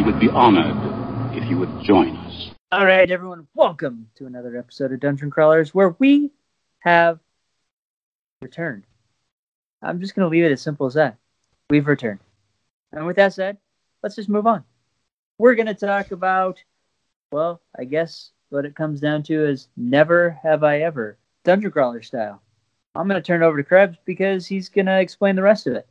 We would be honored if you would join us. All right, everyone, welcome to another episode of Dungeon Crawlers where we have returned. I'm just going to leave it as simple as that. We've returned. And with that said, let's just move on. We're going to talk about, well, I guess what it comes down to is never have I ever, Dungeon Crawler style. I'm going to turn it over to Krebs because he's going to explain the rest of it.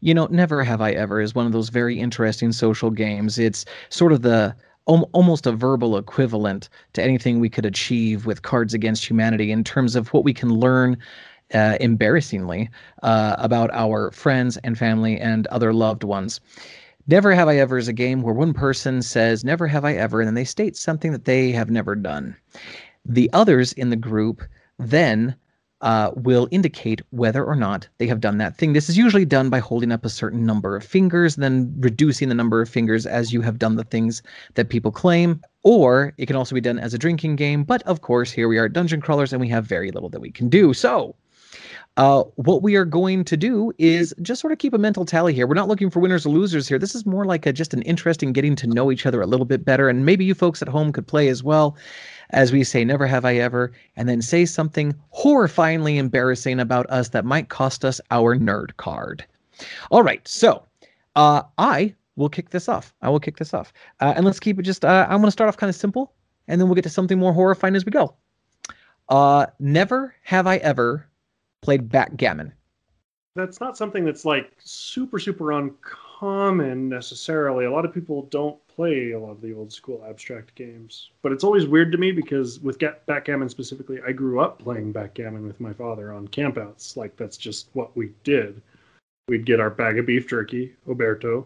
You know, Never Have I Ever is one of those very interesting social games. It's sort of the almost a verbal equivalent to anything we could achieve with Cards Against Humanity in terms of what we can learn uh, embarrassingly uh, about our friends and family and other loved ones. Never Have I Ever is a game where one person says, Never have I ever, and then they state something that they have never done. The others in the group then uh, will indicate whether or not they have done that thing. This is usually done by holding up a certain number of fingers, then reducing the number of fingers as you have done the things that people claim. Or it can also be done as a drinking game. But of course, here we are Dungeon Crawlers and we have very little that we can do. So, uh, what we are going to do is just sort of keep a mental tally here. We're not looking for winners or losers here. This is more like a, just an interesting getting to know each other a little bit better. And maybe you folks at home could play as well as we say, never have I ever, and then say something horrifyingly embarrassing about us that might cost us our nerd card. All right, so uh, I will kick this off. I will kick this off. Uh, and let's keep it just, uh, I'm going to start off kind of simple, and then we'll get to something more horrifying as we go. Uh, never have I ever played backgammon. That's not something that's like super, super uncommon necessarily. A lot of people don't play a lot of the old school abstract games. But it's always weird to me because with backgammon specifically, I grew up playing backgammon with my father on campouts. Like that's just what we did. We'd get our bag of beef jerky, Oberto,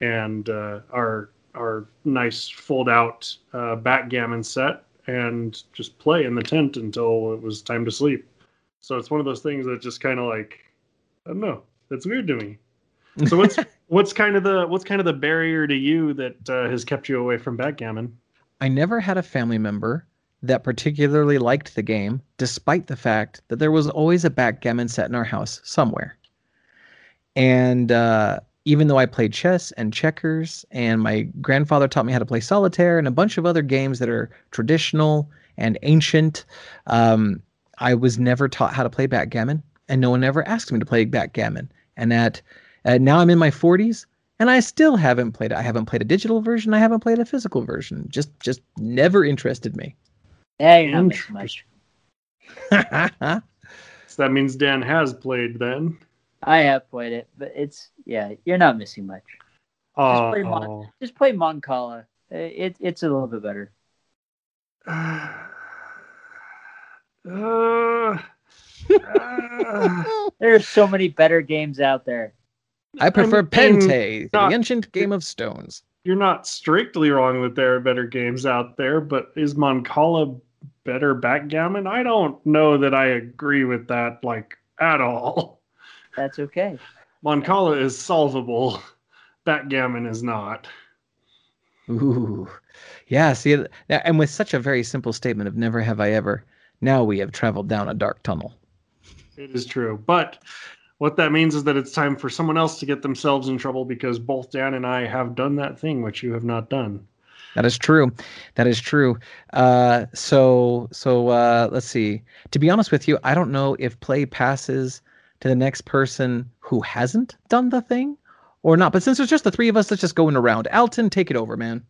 and uh, our our nice fold out uh, backgammon set, and just play in the tent until it was time to sleep. So it's one of those things that just kind of like I don't know. That's weird to me. So what's what's kind of the what's kind of the barrier to you that uh, has kept you away from backgammon? I never had a family member that particularly liked the game, despite the fact that there was always a backgammon set in our house somewhere. And uh, even though I played chess and checkers, and my grandfather taught me how to play solitaire and a bunch of other games that are traditional and ancient, um, I was never taught how to play backgammon, and no one ever asked me to play backgammon. And at uh, now I'm in my 40s and I still haven't played it. I haven't played a digital version. I haven't played a physical version. Just just never interested me. Yeah, you're not missing much. so that means Dan has played then. I have played it, but it's yeah, you're not missing much. Oh, just play, Mon- just play Mancala. Uh, it, it's a little bit better. Uh, uh, There's so many better games out there. I prefer I mean, Pente, not, the ancient game of stones. You're not strictly wrong that there are better games out there, but is Mancala better backgammon? I don't know that I agree with that like at all. That's okay. Mancala is solvable. Backgammon is not. Ooh. Yeah, see and with such a very simple statement of never have I ever, now we have traveled down a dark tunnel. It is true. But what that means is that it's time for someone else to get themselves in trouble because both Dan and I have done that thing which you have not done. That is true. That is true. Uh, so so uh, let's see. To be honest with you, I don't know if play passes to the next person who hasn't done the thing or not. But since there's just the three of us, let's just go in around. Alton, take it over, man.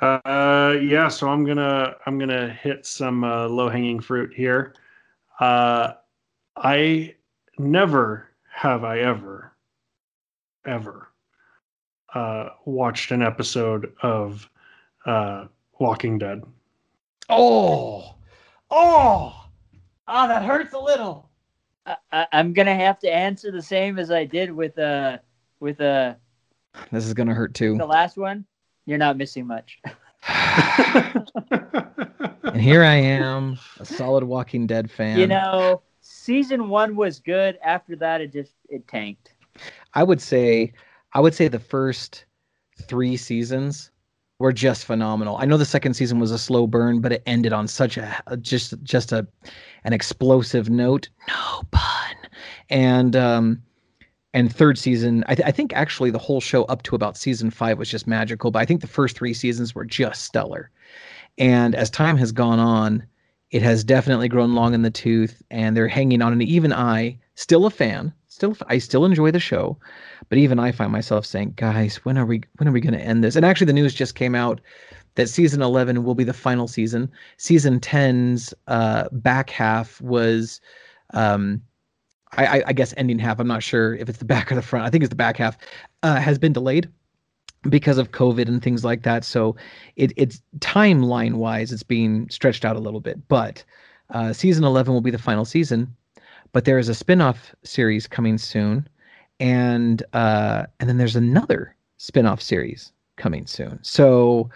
Uh, yeah. So I'm gonna I'm gonna hit some uh, low hanging fruit here. Uh, I never have I ever, ever uh, watched an episode of uh, Walking Dead. Oh, oh, ah, oh, that hurts a little. I, am gonna have to answer the same as I did with uh with uh. This is gonna hurt too. The last one, you're not missing much. and here I am, a solid Walking Dead fan. You know, season one was good. After that, it just it tanked. I would say, I would say the first three seasons were just phenomenal. I know the second season was a slow burn, but it ended on such a, just just a an explosive note. No pun. And um, and third season, I, th- I think actually the whole show up to about season five was just magical, but I think the first three seasons were just stellar. And as time has gone on, it has definitely grown long in the tooth, and they're hanging on. And even I, still a fan, still I still enjoy the show, but even I find myself saying, "Guys, when are we when are we going to end this?" And actually, the news just came out that season 11 will be the final season. Season 10's uh, back half was, um, I, I, guess, ending half. I'm not sure if it's the back or the front. I think it's the back half. Uh, has been delayed because of COVID and things like that. So it, it's timeline wise, it's being stretched out a little bit. But uh, season 11 will be the final season. But there is a spin-off series coming soon, and uh, and then there's another spin-off series coming soon. So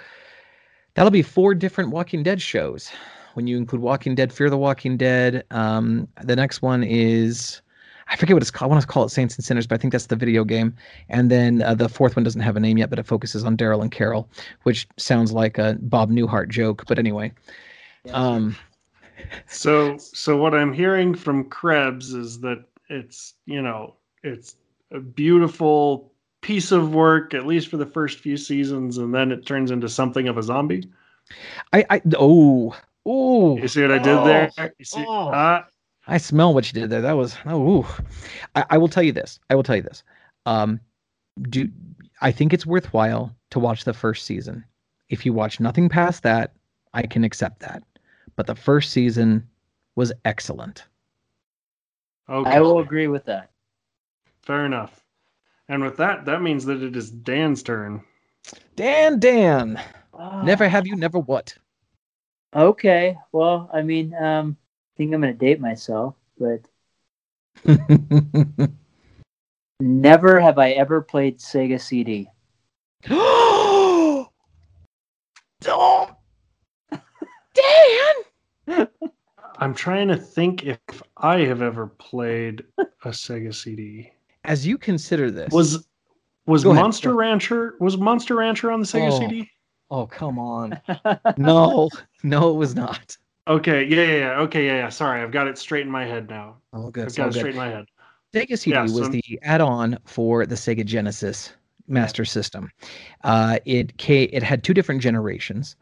that'll be four different Walking Dead shows. When you include Walking Dead, Fear the Walking Dead, um, the next one is I forget what it's called. I want to call it Saints and Sinners, but I think that's the video game. And then uh, the fourth one doesn't have a name yet, but it focuses on Daryl and Carol, which sounds like a Bob Newhart joke. But anyway, um, so so what I'm hearing from Krebs is that it's you know it's a beautiful piece of work at least for the first few seasons, and then it turns into something of a zombie. I I oh oh. You see what I did there? You see, oh. uh, I smell what you did there. That was oh. I, I will tell you this. I will tell you this. Um, do I think it's worthwhile to watch the first season? If you watch nothing past that, I can accept that. But the first season was excellent. Okay. I will agree with that. Fair enough. And with that, that means that it is Dan's turn. Dan, Dan. Oh. Never have you, never what? Okay. Well, I mean, um, think I'm going to date myself, but never have I ever played Sega CD. oh, Dan! I'm trying to think if I have ever played a Sega CD. As you consider this, was was Go Monster ahead. Rancher was Monster Rancher on the Sega oh. CD? Oh come on! no, no, it was not. Okay, yeah, yeah, yeah. Okay, yeah, yeah. Sorry, I've got it straight in my head now. Oh, good. I've got it straight in my head. Sega CD yeah, was the add-on for the Sega Genesis Master System. Uh, it it had two different generations,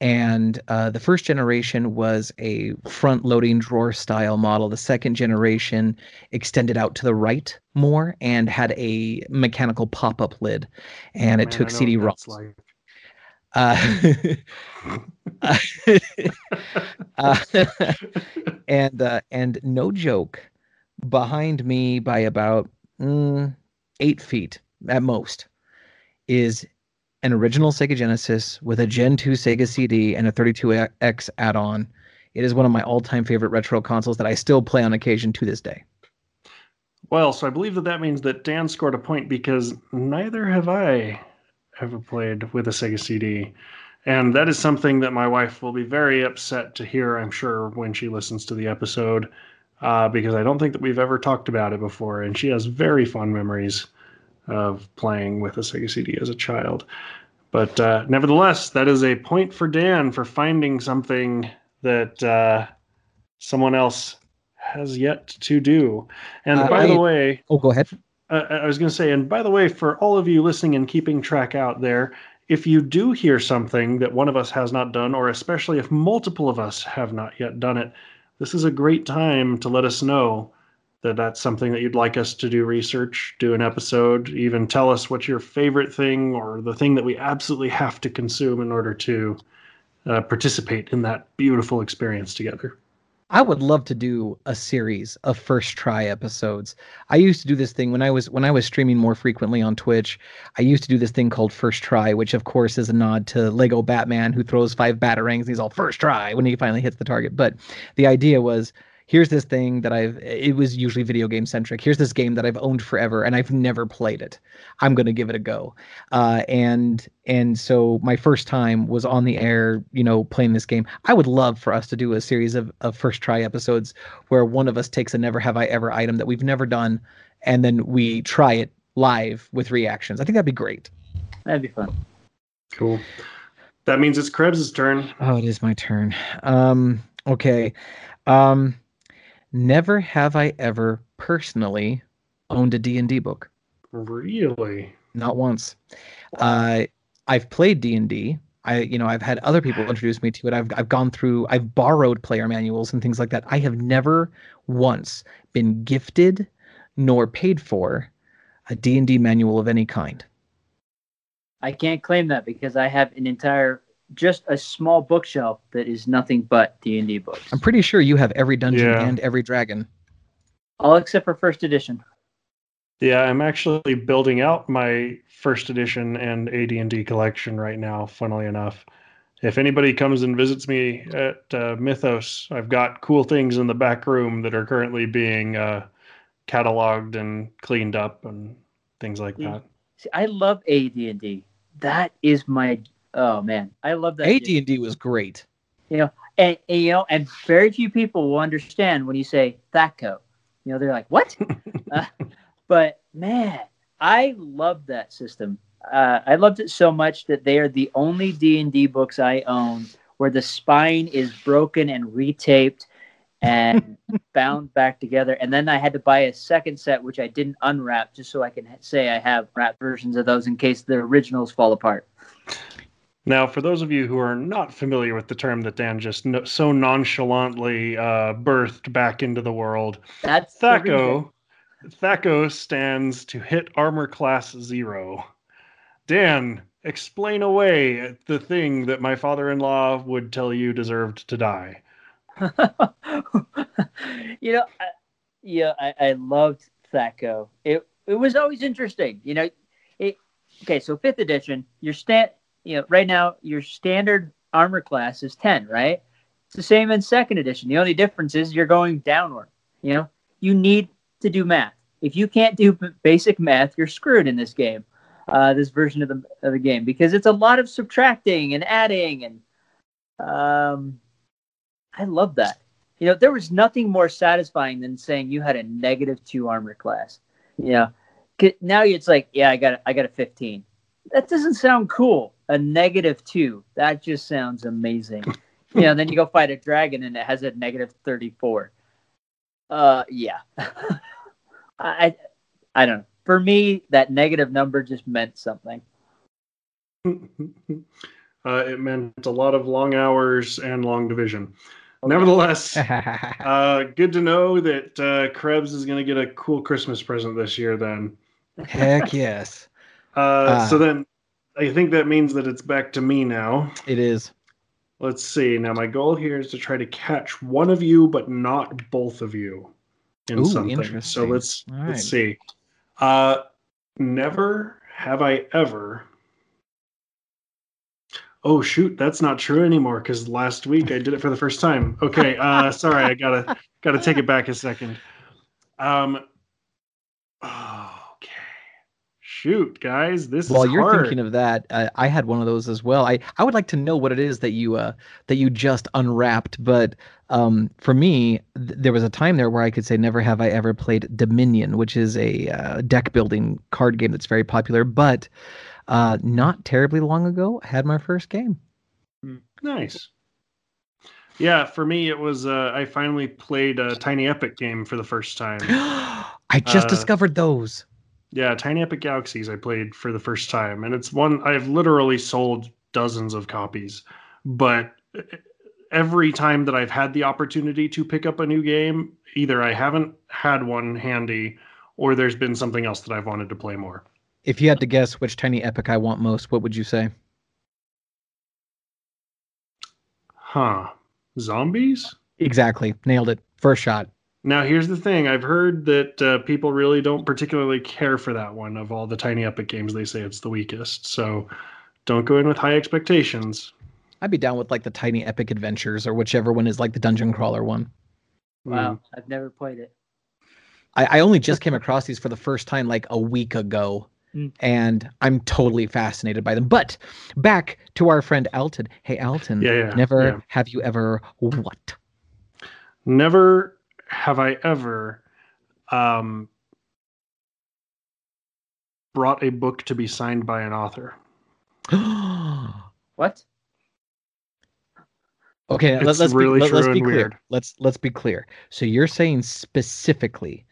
and uh, the first generation was a front-loading drawer-style model. The second generation extended out to the right more and had a mechanical pop-up lid, and oh, it man, took CD-ROMs. Like. Uh, and uh, and no joke, behind me by about mm, eight feet at most is an original Sega Genesis with a Gen 2 Sega CD and a 32X add-on. It is one of my all-time favorite retro consoles that I still play on occasion to this day. Well, so I believe that that means that Dan scored a point because neither have I ever played with a Sega CD. And that is something that my wife will be very upset to hear, I'm sure, when she listens to the episode, uh, because I don't think that we've ever talked about it before. And she has very fond memories of playing with a Sega CD as a child. But uh, nevertheless, that is a point for Dan for finding something that uh, someone else has yet to do. And uh, by I, the way, oh, go ahead. Uh, I was going to say, and by the way, for all of you listening and keeping track out there, if you do hear something that one of us has not done, or especially if multiple of us have not yet done it, this is a great time to let us know that that's something that you'd like us to do research, do an episode, even tell us what's your favorite thing or the thing that we absolutely have to consume in order to uh, participate in that beautiful experience together. I would love to do a series of first try episodes. I used to do this thing when I was when I was streaming more frequently on Twitch. I used to do this thing called first try, which of course is a nod to Lego Batman who throws five batarangs and he's all first try when he finally hits the target. But the idea was here's this thing that I've it was usually video game centric. Here's this game that I've owned forever and I've never played it. I'm gonna give it a go. Uh, and and so my first time was on the air, you know, playing this game. I would love for us to do a series of, of first try episodes where one of us takes a never have I ever item that we've never done and then we try it live with reactions. I think that'd be great. That'd be fun. Cool. That means it's Krebs' turn. Oh, it is my turn. Um, okay. Um, Never have I ever personally owned a D&D book. Really? Not once. Uh, I've played D&D. I you know, I've had other people introduce me to it. I've I've gone through I've borrowed player manuals and things like that. I have never once been gifted nor paid for a D&D manual of any kind. I can't claim that because I have an entire, just a small bookshelf that is nothing but D and D books. I'm pretty sure you have every dungeon Yeah. and every dragon. All except for first edition. Yeah, I'm actually building out my first edition and AD&D collection right now. Funnily enough, if anybody comes and visits me at uh, Mythos, I've got cool things in the back room that are currently being uh, cataloged and cleaned up and things like that. See, I love AD and D. That is my oh man, I love that. AD&D was great. You and, and you know, and very few people will understand when you say THACO. You know, they're like, "What?" Uh, but man, I love that system. Uh, I loved it so much that they are the only D and D books I own where the spine is broken and retaped and bound back together. And then I had to buy a second set, which I didn't unwrap, just so I can say I have wrapped versions of those in case the originals fall apart. Now, for those of you who are not familiar with the term that Dan just no, so nonchalantly uh, birthed back into the world, That's. THACO, THACO stands to hit armor class zero. Dan, explain away the thing that my father-in-law would tell you deserved to die. you know, I, yeah, I, I loved THACO. It it was always interesting. You know, it okay. So fifth edition, your stand, you know, right now your standard armor class is ten, right? It's the same in second edition. The only difference is you're going downward. You know, you need to do math. If you can't do basic math, you're screwed in this game, uh, this version of the of the game, because it's a lot of subtracting and adding, and um, I love that. You know, there was nothing more satisfying than saying you had a negative two armor class. You know, now it's like, yeah, I got a, I got a 15. That doesn't sound cool. A negative two. That just sounds amazing. you know, then you go fight a dragon and it has a negative 34. Uh, yeah. I, I don't know. For me, that negative number just meant something. uh, it meant a lot of long hours and long division. Nevertheless, uh, good to know that uh, Krebs is going to get a cool Christmas present this year. Then, Heck yes. uh, so then I think that means that it's back to me now. It is. Let's see. Now, my goal here is to try to catch one of you, but not both of you in Ooh, something. So let's right. let's see. Uh, never have I ever. Oh shoot, that's not true anymore because last week I did it for the first time. Okay, uh, sorry, I gotta gotta take it back a second. Um, okay, shoot, guys, this. While you're hard. thinking of that, uh, I had one of those as well. I, I would like to know what it is that you uh that you just unwrapped. But um, for me, th- there was a time there where I could say never have I ever played Dominion, which is a uh, deck building card game that's very popular. But uh, not terribly long ago, I had my first game. Nice. Yeah, for me it was uh, I finally played a Tiny Epic game for the first time. I just Uh, discovered those. Yeah, Tiny Epic Galaxies I played for the first time, and it's one I've literally sold dozens of copies. But every time that I've had the opportunity to pick up a new game, either I haven't had one handy, or there's been something else that I've wanted to play more. If you had to guess which tiny epic I want most, what would you say? Huh? Zombies? Exactly, nailed it. First shot. Now here's the thing: I've heard that uh, people really don't particularly care for that one. Of all the Tiny Epic games, they say it's the weakest. So don't go in with high expectations. I'd be down with like the tiny epic adventures or whichever one is like the dungeon crawler one. Wow, Mm. I've never played it. I, I only just came across these for the first time like a week ago, Mm. and I'm totally fascinated by them. But back to our friend Alton. Hey, Alton. Yeah, yeah, Never yeah. have you ever what? Never have I ever um, brought a book to be signed by an author. What? okay, let, It's let's really be, let, us true be and clear. weird. Let's let's be clear. So you're saying specifically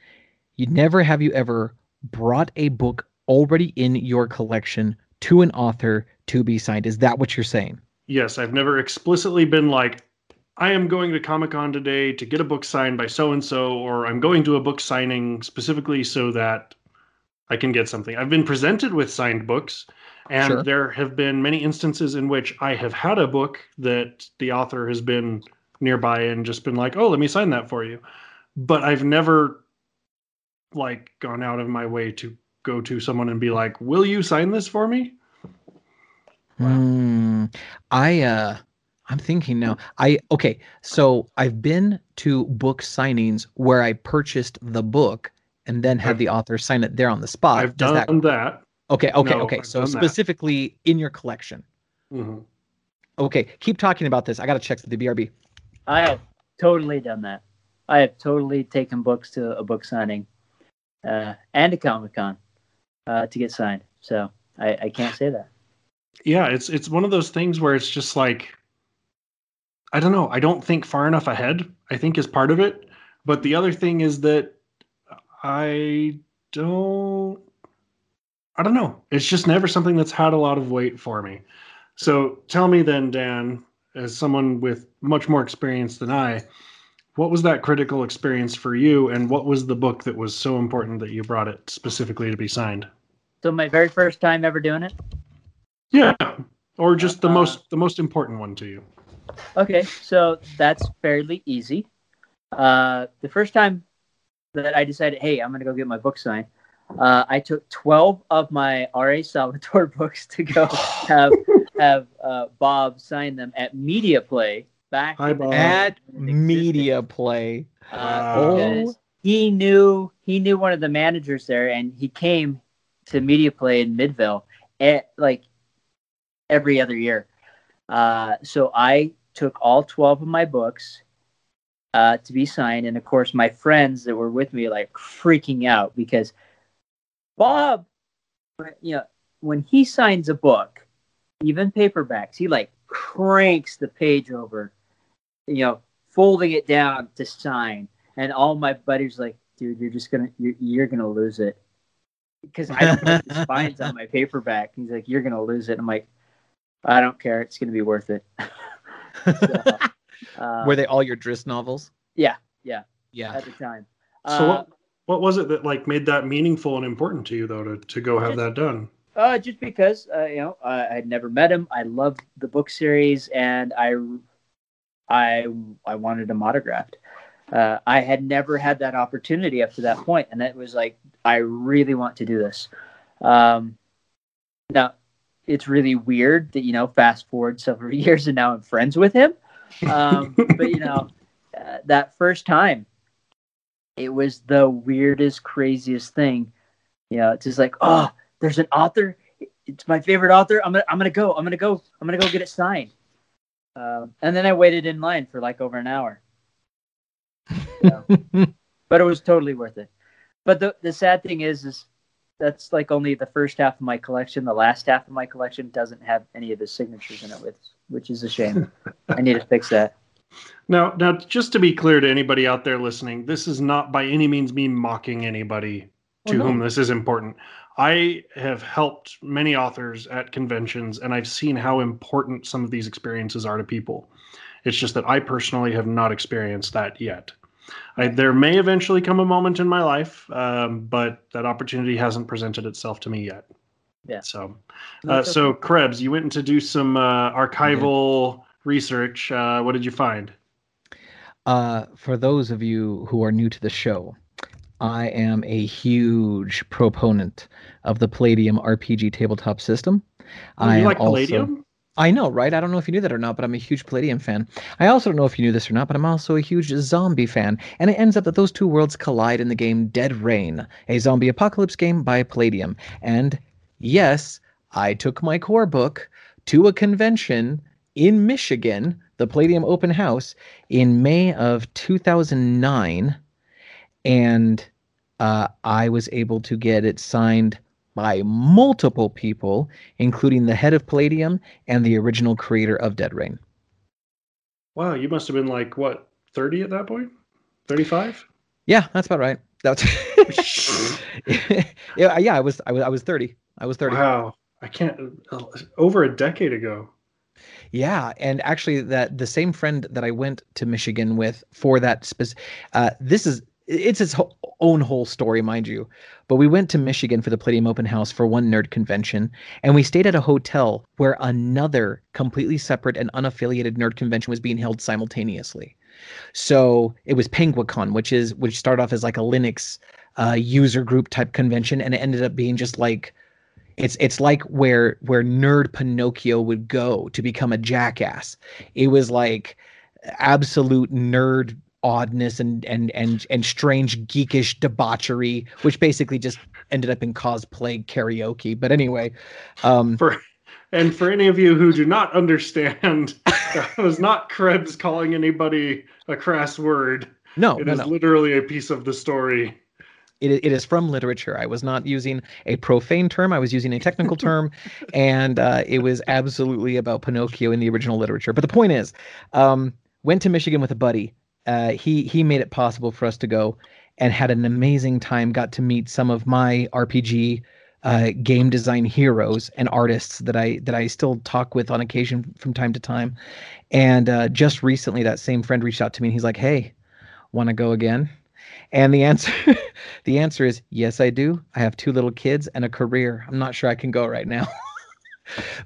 you never have you ever brought a book already in your collection to an author to be signed. Is that what you're saying? Yes, I've never explicitly been like, I am going to Comic Con today to get a book signed by so and so, or I'm going to a book signing specifically so that I can get something. I've been presented with signed books, and Sure. there have been many instances in which I have had a book that the author has been nearby and just been like, "Oh, let me sign that for you," but I've never like gone out of my way to go to someone and be like, "Will you sign this for me?" Hmm. I uh I'm thinking now. I okay, so I've been to book signings where I purchased the book and then had I've- the author sign it there on the spot. I've Does done that that. Okay, okay, No, okay. I've So done that. specifically in your collection. Mhm. Okay, keep talking about this. I got to check the BRB. I have totally done that. I have totally taken books to a book signing uh, and a Comic Con uh, to get signed. So I, I can't say that. yeah it's it's one of those things where it's just like i don't know. I don't think far enough ahead i think is part of it. But the other thing is that i don't i don't know. It's just never something that's had a lot of weight for me. So tell me then dan as someone with much more experience than i what was that critical experience for you? And what was the book that was so important that you brought it specifically to be signed? So my very first time ever doing it. yeah. Or just the Uh, most the most important one to you Okay, so that's fairly easy. Uh, the first time that I decided, hey, I'm gonna go get my book signed, uh, I took 12 of my R.A. Salvatore books to go have have uh, Bob sign them at Media Play back Hi, Bob. At when it existed. Media Play. uh, Wow. because he knew he knew one of the managers there, and he came to Media Play in Midville at like every other year. Uh, so I took all twelve of my books uh, to be signed, and of course, my friends that were with me like freaking out because Bob, you know, when he signs a book, even paperbacks, he like cranks the page over, you know, folding it down to sign. And all my buddies like, dude, you're just gonna, you're, you're gonna lose it because I put the spines on my paperback. He's like, you're gonna lose it. I'm like, I don't care. It's gonna be worth it. So, uh, Were they all your Drizzt novels? Yeah, yeah. Yeah. at the time. So Uh, what what was it that like made that meaningful and important to you though to, to go have Just- that done? Uh, just because uh, you know I had never met him. I loved the book series, and I, I, I wanted him autographed. Uh, I had never had that opportunity up to that point, and it was like I really want to do this. Um, now, it's really weird that you know, fast forward several years, and now I'm friends with him. Um, but you know, uh, that first time, it was the weirdest, craziest thing. You know, it's just like, oh, there's an author. It's my favorite author. I'm gonna, I'm gonna go. I'm gonna go. I'm gonna go get it signed. Um, and then I waited in line for like over an hour, but it was totally worth it. But the the sad thing is, is that's like only the first half of my collection. The last half of my collection doesn't have any of his signatures in it, with which is a shame. I need to fix that. Now now just to be clear to anybody out there listening, this is not by any means me mocking anybody Oh, to no. whom this is important. I have helped many authors at conventions and I've seen how important some of these experiences are to people. It's just that I personally have not experienced that yet. I, there may eventually come a moment in my life, um, but that opportunity hasn't presented itself to me yet. Yeah. So, uh, That's so. Krebs, you went to do some uh, archival research. Uh, what did you find? Uh, for those of you who are new to the show, I am a huge proponent of the Palladium RPG tabletop system. Oh, I you am like also- Palladium? I know, right? I don't know if you knew that or not, but I'm a huge Palladium fan. I also don't know if you knew this or not, but I'm also a huge zombie fan. And it ends up that those two worlds collide in the game Dead Reign, a zombie apocalypse game by Palladium. And yes, I took my core book to a convention in Michigan, the Palladium Open House, in May of 2009. And uh, I was able to get it signed by multiple people, including the head of Palladium and the original creator of Dead Reign. Wow, you must have been like what, 30 at that point? 35? Yeah, that's about right. That's yeah, yeah, I was, I was, I was 30. I was 30. wow, I can't. Over a decade ago. Yeah, and actually, that the same friend that I went to Michigan with for that spec- uh, this is it's its own whole story, mind you. But we went to Michigan for the Palladium Open House for one nerd convention, and we stayed at a hotel where another completely separate and unaffiliated nerd convention was being held simultaneously. So it was Penguicon, which is which started off as like a Linux uh, user group type convention, and it ended up being just like it's it's like where where nerd Pinocchio would go to become a jackass. It was like absolute nerd oddness and and and and strange geekish debauchery, which basically just ended up in cosplay karaoke. But anyway, um, For and for any of you who do not understand, that was not Krebs calling anybody a crass word. no, It no, is no. literally a piece of the story. It, it is from literature. I was not using a profane term. I was using a technical term, and uh, it was absolutely about Pinocchio in the original literature. But the point is, um, went to Michigan with a buddy. Uh, he he made it possible for us to go, and had an amazing time. Got to meet some of my RPG uh, game design heroes and artists that I that I still talk with on occasion from time to time. And uh, just recently, that same friend reached out to me, and he's like, "Hey, want to go again?" And the answer the answer is yes, I do. I have two little kids and a career. I'm not sure I can go right now.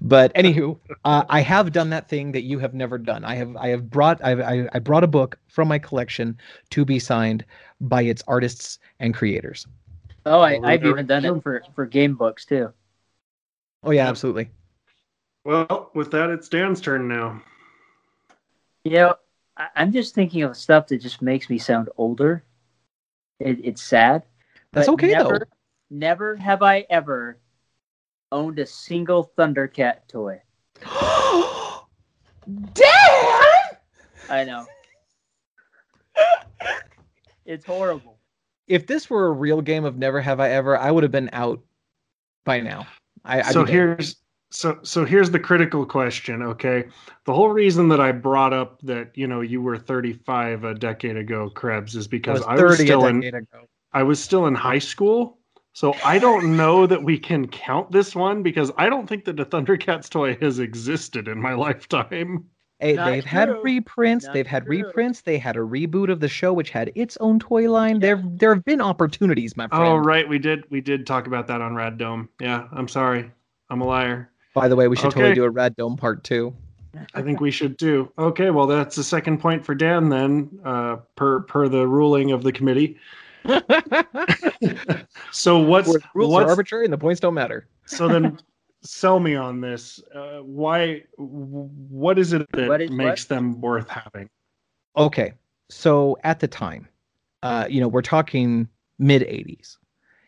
but anywho, uh, I have done that thing that you have never done. I have I have brought I've, I I brought a book from my collection to be signed by its artists and creators. Oh, I, I've even done it for for game books too. Oh yeah, absolutely. Well, with that, it's Dan's turn now. You know, I, I'm just thinking of stuff that just makes me sound older. It, it's sad. That's okay never, though. Never have I ever owned a single Thundercat toy. Dad! I know. it's horrible. If this were a real game of Never Have I Ever, I would have been out by now. I, I'd so here's so so here's the critical question okay the whole reason that i brought up that you know you were 35 a decade ago krebs is I because was i was, still a in ago. i was still in high school so i don't know that we can count this one because i don't think that the thundercats toy has existed in my lifetime Hey, they've had reprints. Not they've had true. reprints. They had a reboot of the show, which had its own toy line. There, there have been opportunities, my friend. oh right we did we did talk about that on rad dome yeah i'm sorry i'm a liar By the way, we should totally do a Rad Dome Part Two. I think we should too. Okay, well that's the second point for Dan then, uh, per per the ruling of the committee. So what's Where the rules are what's arbitrary and the points don't matter. so then sell me on this. Uh, why? What is it that makes what? them worth having? Okay, so at the time, uh, you know, we're talking mid '80s.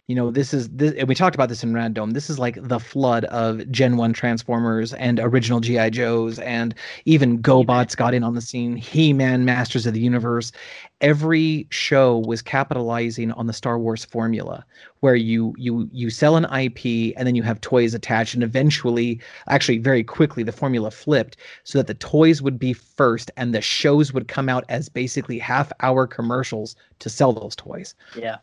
You know, this is this, and we talked about this in Rad Dome. This is like the flood of Gen One Transformers and original GI Joes, and even GoBots got in on the scene. He-Man, Masters of the Universe. Every show was capitalizing on the Star Wars formula, where you you you sell an IP and then you have toys attached, and eventually, actually, very quickly, the formula flipped so that the toys would be first and the shows would come out as basically half hour commercials to sell those toys. Yeah.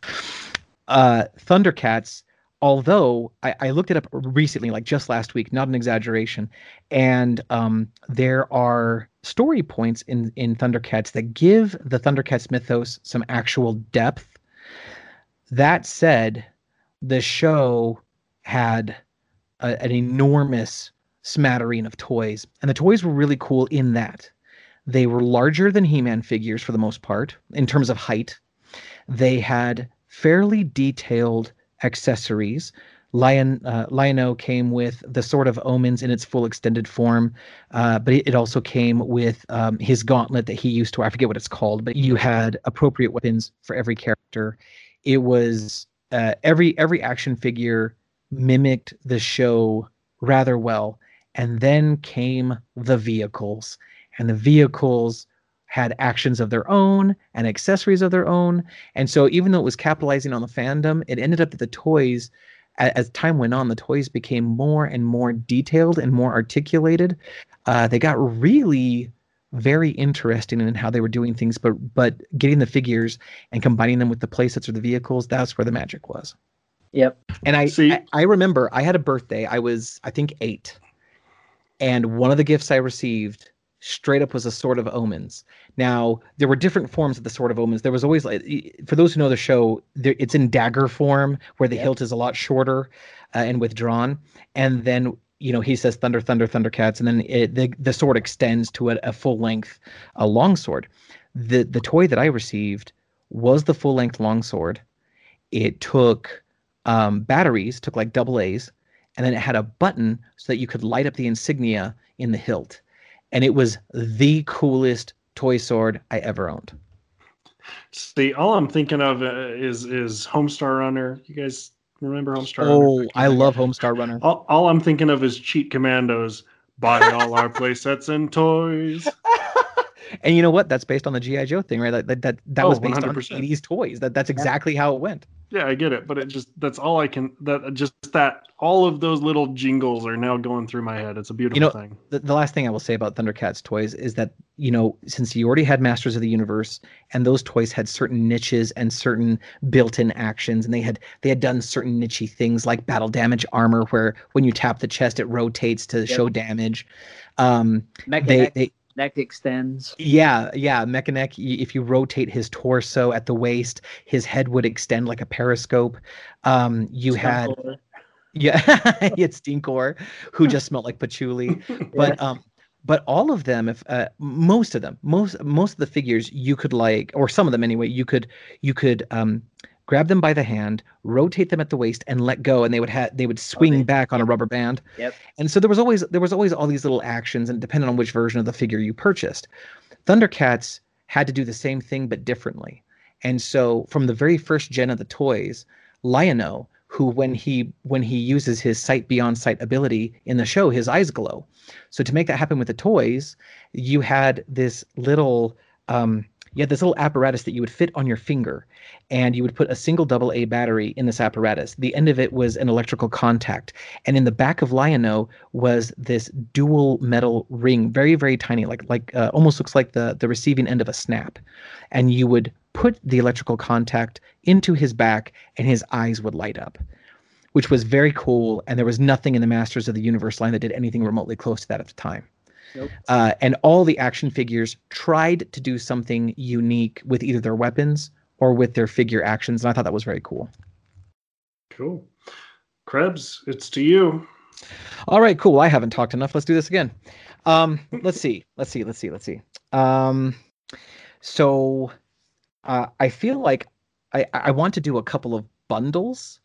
Uh, Thundercats, although I, I looked it up recently, like just last week, not an exaggeration, and um, there are story points in, in Thundercats that give the Thundercats mythos some actual depth. That said, the show had a, an enormous smattering of toys, and the toys were really cool in that they were larger than He-Man figures for the most part in terms of height. They had fairly detailed accessories. Lion uh, Lion-O came with the Sword of Omens in its full extended form, uh, but it, also came with um, his gauntlet that he used to. I forget what it's called, but you had appropriate weapons for every character. It was uh, every every action figure mimicked the show rather well, and then came the vehicles, and the vehicles had actions of their own and accessories of their own. And so even though it was capitalizing on the fandom, it ended up that the toys, a- as time went on, the toys became more and more detailed and more articulated. Uh, they got really, very interesting in how they were doing things, but but getting the figures and combining them with the playsets or the vehicles, that's where the magic was. Yep. And I, See- I I remember I had a birthday. I was I think eight, and one of the gifts I received straight up was a sword of omens. Now there were different forms of the sword of omens. There was always like for those who know the show, there, it's in dagger form where the Yep. hilt is a lot shorter uh, and withdrawn, and then you know he says thunder thunder thundercats and then it, the the sword extends to a, a full length a long sword. The the toy that I received was the full length long sword. It took um, batteries, took like double A's, and then it had a button so that you could light up the insignia in the hilt. And it was the coolest toy sword I ever owned. See, all I'm thinking of uh, is is Homestar Runner. You guys remember Homestar Runner? Oh, I love Homestar Runner. All, all I'm thinking of is Cheat Commandos. Buy all our playsets and toys. And you know what? That's based on the GI Joe thing, right? That that that, that Oh, was based on 100%. 80s toys. That that's exactly how it went. Yeah, I get it, but it just that's all I can that just that all of those little jingles are now going through my head. It's a beautiful you know, thing. the, the last thing I will say about Thundercats toys is that you know since you already had Masters of the Universe and those toys had certain niches and certain built-in actions and they had they had done certain nichey things like battle damage armor where when you tap the chest it rotates to show damage. Um, Mecha they, they neck extends. yeah yeah Mekaneck if you rotate his torso at the waist his head would extend like a periscope. Um, you had yeah he had Stinkor who just smelled like patchouli but um but all of them if uh, most of them most most of the figures you could like or some of them anyway you could you could um grab them by the hand rotate them at the waist and let go and they would have they would swing they- back on a rubber band Yep. and so there was always there was always all these little actions and depending on which version of the figure you purchased thundercats had to do the same thing but differently and so from the very first gen of the toys Lion-O, who when he when he uses his sight beyond sight ability in the show, his eyes glow. So to make that happen with the toys, you had this little um, you had this little apparatus that you would fit on your finger, and you would put a single double A battery in this apparatus. The end of it was an electrical contact, and in the back of Lion-O was this dual metal ring, very very tiny, like like uh, almost looks like the the receiving end of a snap, and you would put the electrical contact into his back, and his eyes would light up which was very cool. And there was nothing in the Masters of the Universe line that did anything remotely close to that at the time. Nope. Uh, and all the action figures tried to do something unique with either their weapons or with their figure actions. And I thought that was very cool. Cool. Krebs, it's to you. All right, cool. I haven't talked enough. Let's do this again. Um, let's see. Let's see. Let's see. Let's see. Um, so uh, I feel like I, I want to do a couple of bundles.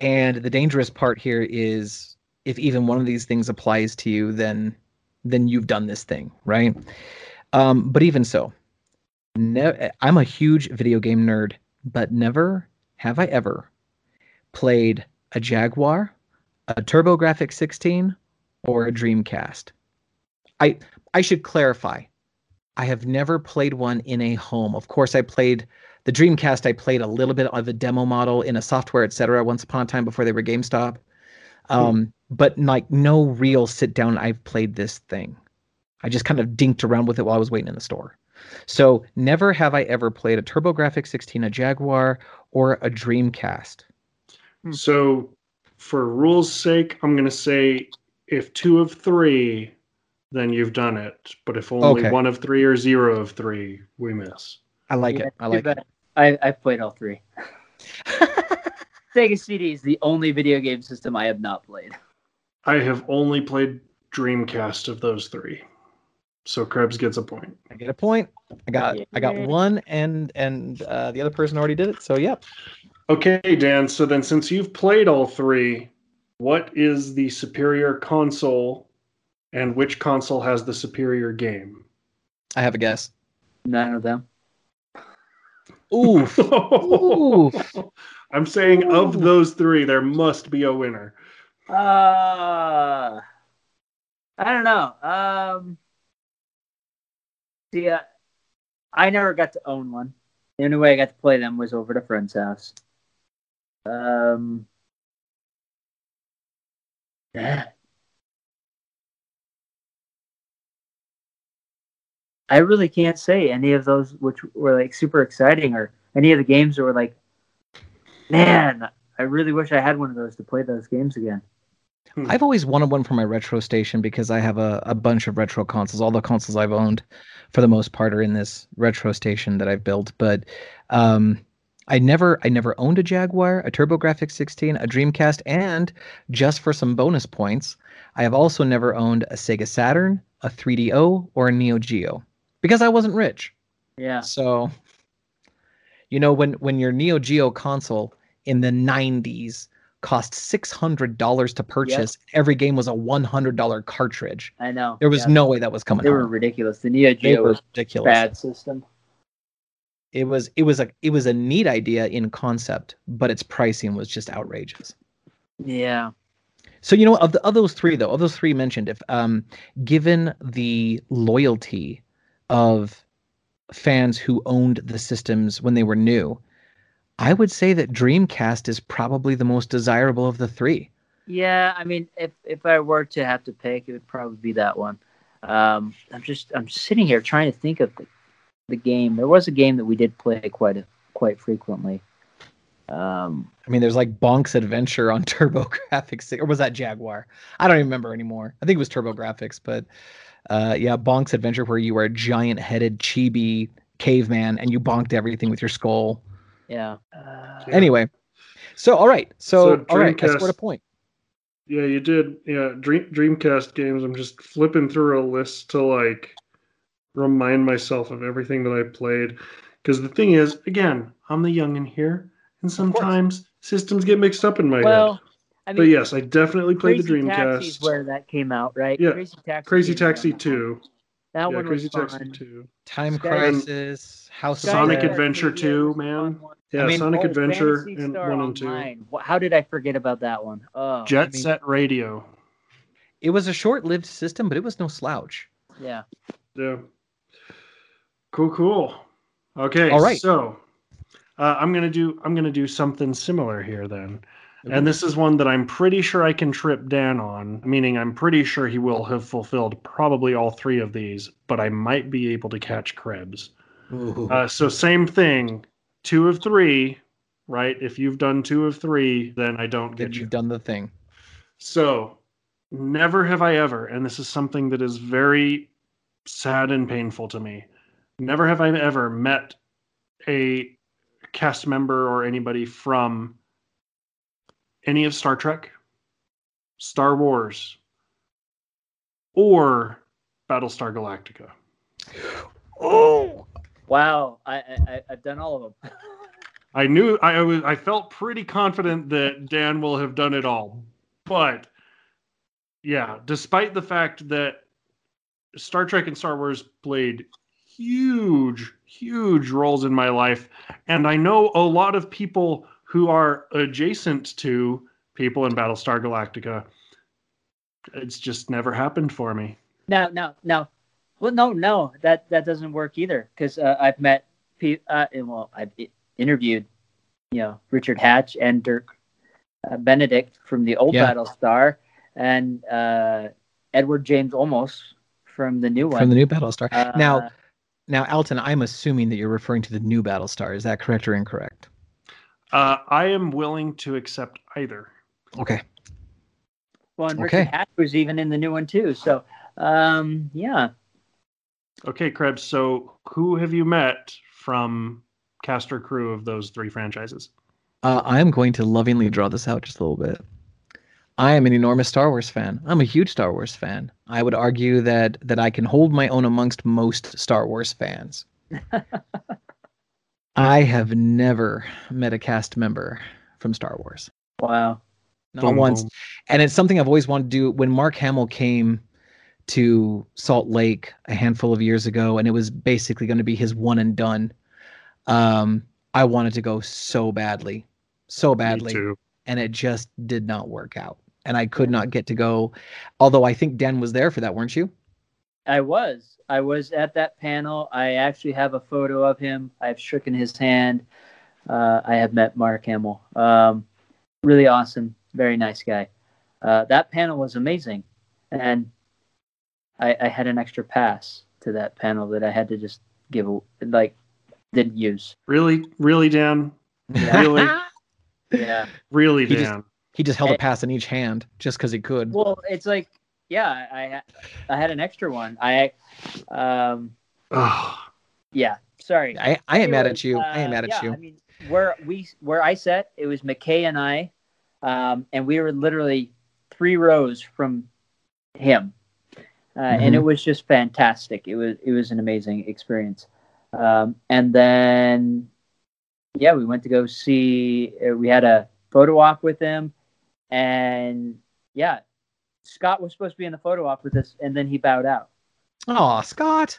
And the dangerous part here is if even one of these things applies to you, then then you've done this thing, right? Um, but even so, ne- I'm a huge video game nerd, but never have I ever played a Jaguar, a TurboGrafx 16, or a Dreamcast. I I should clarify. I have never played one in a home. Of course, I played the Dreamcast. I played a little bit of a demo model in a software, etc. Once upon a time before they were GameStop. Um, but like no real sit down. I've played this thing. I just kind of dinked around with it while I was waiting in the store. So never have I ever played a TurboGrafx 16, a Jaguar, or a Dreamcast. Hmm. So, for rules' sake, I'm going to say if two of three, then you've done it. But if only Okay. one of three or zero of three, we miss. I like Yeah, it. I like it. bad. I I've played all three. Sega CD is the only video game system I have not played. I have only played Dreamcast of those three. So Krebs gets a point. I get a point. I got I got one, and and uh, the other person already did it. So yep. Okay, Dan. So then, since you've played all three, what is the superior console, and which console has the superior game? I have a guess. None of them. Oof. Oof. I'm saying of those three, there must be a winner. Uh, I don't know. Um, see, uh, I never got to own one. The only way I got to play them was over at a friend's house. Um, yeah. I really can't say any of those which were like super exciting or any of the games that were like, man, I really wish I had one of those to play those games again. I've always wanted one for my retro station because I have a, a bunch of retro consoles. All the consoles I've owned, for the most part, are in this retro station that I've built. But um, I never I never owned a Jaguar, a TurboGrafx 16, a Dreamcast, and just for some bonus points, I have also never owned a Sega Saturn, a 3DO, or a Neo Geo because I wasn't rich. Yeah. So, you know, when when your Neo Geo console in the 90s cost $600 to purchase, every game was a $100 cartridge. I know. There was Yeah. no way that was coming They were home. ridiculous. The Neo Geo was ridiculous. bad system. It was it was a it was a neat idea in concept, but its pricing was just outrageous. Yeah. So you know, of the of those three though, of those three mentioned, if um, given the loyalty of fans who owned the systems when they were new, I would say that Dreamcast is probably the most desirable of the three. Yeah, I mean, if if I were to have to pick, it would probably be that one. Um, I'm just I'm sitting here trying to think of the, the game. There was a game that we did play quite a, quite frequently. Um, I mean, there's like Bonk's Adventure on TurboGrafx, or was that Jaguar? I don't even remember anymore. I think it was TurboGrafx, but uh, yeah, Bonk's Adventure, where you were a giant-headed chibi caveman and you bonked everything with your skull. yeah. Uh, Anyway, so all right, so, So all right, I Dreamcast- scored a point. Yeah, you did. Yeah, Dream Dreamcast games. I'm just flipping through a list to like remind myself of everything that I played. Because the thing is, again, I'm the young youngin here, and sometimes systems get mixed up in my head. well, I But mean, yes, I definitely played the Crazy Taxi is Dreamcast. where that came out, right? Yeah, Crazy Taxi. Crazy. Taxi 2. That yeah, one Crazy was Taxi fun. 2. Time Sky- Crisis, House Sonic Bread. Adventure Radio 2, man. Yeah, I mean, Sonic Oh, Adventure Phantasy and Star 1 and 2. Online. Wh- How did I forget about that one? Oh, Jet I mean- Set Radio. It was a short-lived system, but it was no slouch. yeah. Yeah. Cool, cool. Okay. All right. So uh, I'm gonna do I'm gonna do something similar here then. And this is one that I'm pretty sure I can trip Dan on, meaning I'm pretty sure he will have fulfilled probably all three of these, but I might be able to catch Krebs. Uh, so same thing, two of three, right? If you've done two of three, then I don't get you. you've done the thing. So, never have I ever, and this is something that is very sad and painful to me. Never have I ever met a cast member or anybody from any of Star Trek, Star Wars, or Battlestar Galactica. Oh, Wow. I, I I- I've done all of them. I knew I, I was I felt pretty confident that Dan will have done it all. But yeah, despite the fact that Star Trek and Star Wars played huge, huge roles in my life, and I know a lot of people who are adjacent to people in Battlestar Galactica. It's just never happened for me. No, no, no. Well, no, no. That that doesn't work either. Because uh, I've met, pe- uh, and, well, I've interviewed, you know, Richard Hatch and Dirk uh, Benedict from the old Yeah. Battlestar, and uh, Edward James Olmos from the new one. from the new Battlestar. Uh, now, now, Alton, I'm assuming that you're referring to the new Battlestar. Is that correct or incorrect? Uh, I am willing to accept either. Okay. well, and okay. Richard Hatch was even in the new one too. So, um, yeah. Okay, Krebs. So, who have you met from cast or crew of those three franchises? Uh, I'm going to lovingly draw this out just a little bit. I am an enormous Star Wars fan. I'm a huge Star Wars fan. I would argue that that I can hold my own amongst most Star Wars fans. I have never met a cast member from Star Wars. Wow. Not Boom, once. boom. And it's something I've always wanted to do. When Mark Hamill came to Salt Lake a handful of years ago, and it was basically going to be his one and done, um, I wanted to go so badly, so badly, Me too. and it just did not work out. And I could not get to go. Although I think Dan was there for that, weren't you? I was. I was at that panel. I actually have a photo of him. I've shaken his hand. Uh, I have met Mark Hamill. Um, really awesome. Very nice guy. Uh, that panel was amazing. And I, I had an extra pass. to that panel that I had to just give a, like didn't use. Really, really, Dan, Yeah. really, Yeah. really, He just- Dan. He just held a Eh. pass in each hand just because he could. Well, it's like yeah, I I, I had an extra one. I um yeah, sorry. I, I ain't mad at you. I ain't uh, mad at yeah, you. I mean, where we where I sat, it was McKay and I, um, and we were literally three rows from him, uh, and it Mm-hmm. was just fantastic. It was it was an amazing experience. Um, and then, yeah, we went to go see. Uh, we had a photo op with him, and yeah, Scott was supposed to be in the photo op with us, and then he bowed out Oh, Scott.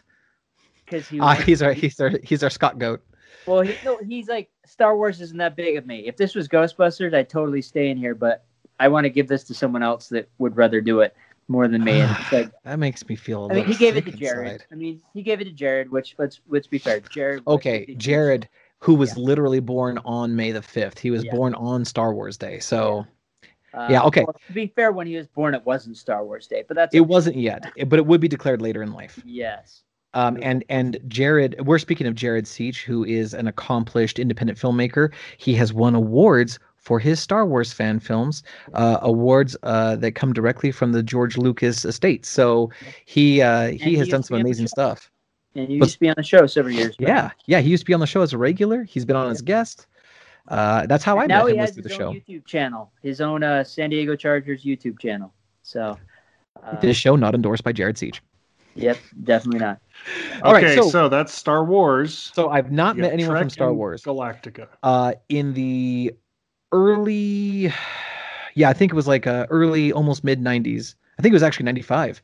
because he ah, was he's our he's our he's our Scott goat. Well, he, no, he's like Star Wars isn't that big of me. If this was Ghostbusters, I'd totally stay in here, but I want to give this to someone else that would rather do it more than me. And like, That makes me feel. a I mean, he gave it to Jared. inside. I mean, he gave it to Jared, which let's let's be fair, Jared. Okay, Jared, who was Yeah. literally born on May the fifth. He was Yeah. born on Star Wars Day. So Yeah, okay. well, to be fair, when he was born, it wasn't Star Wars Day, but that's it wasn't yet, but it would be declared later in life. yes. Um, and and Jared, we're speaking of Jared Seach, who is an accomplished independent filmmaker. He has won awards for his Star Wars fan films, uh, awards uh, that come directly from the George Lucas estate. So he uh, he he has done some be on the amazing stuff. And you But- used to be on the show several years. back. Yeah, yeah. He used to be on the show as a regular. He's been on as guest. Uh, that's how I now met he him was has through his the own show. YouTube channel, his own uh, San Diego Chargers YouTube channel. So, uh, This show not endorsed by Jared Seach. yep, definitely not. All right, okay, so- so, that's Star Wars. So I've not You met anyone Trek from Star Wars. Galactica. Uh, in the early, yeah, I think it was like uh, early, almost mid '90s. I think it was actually '95.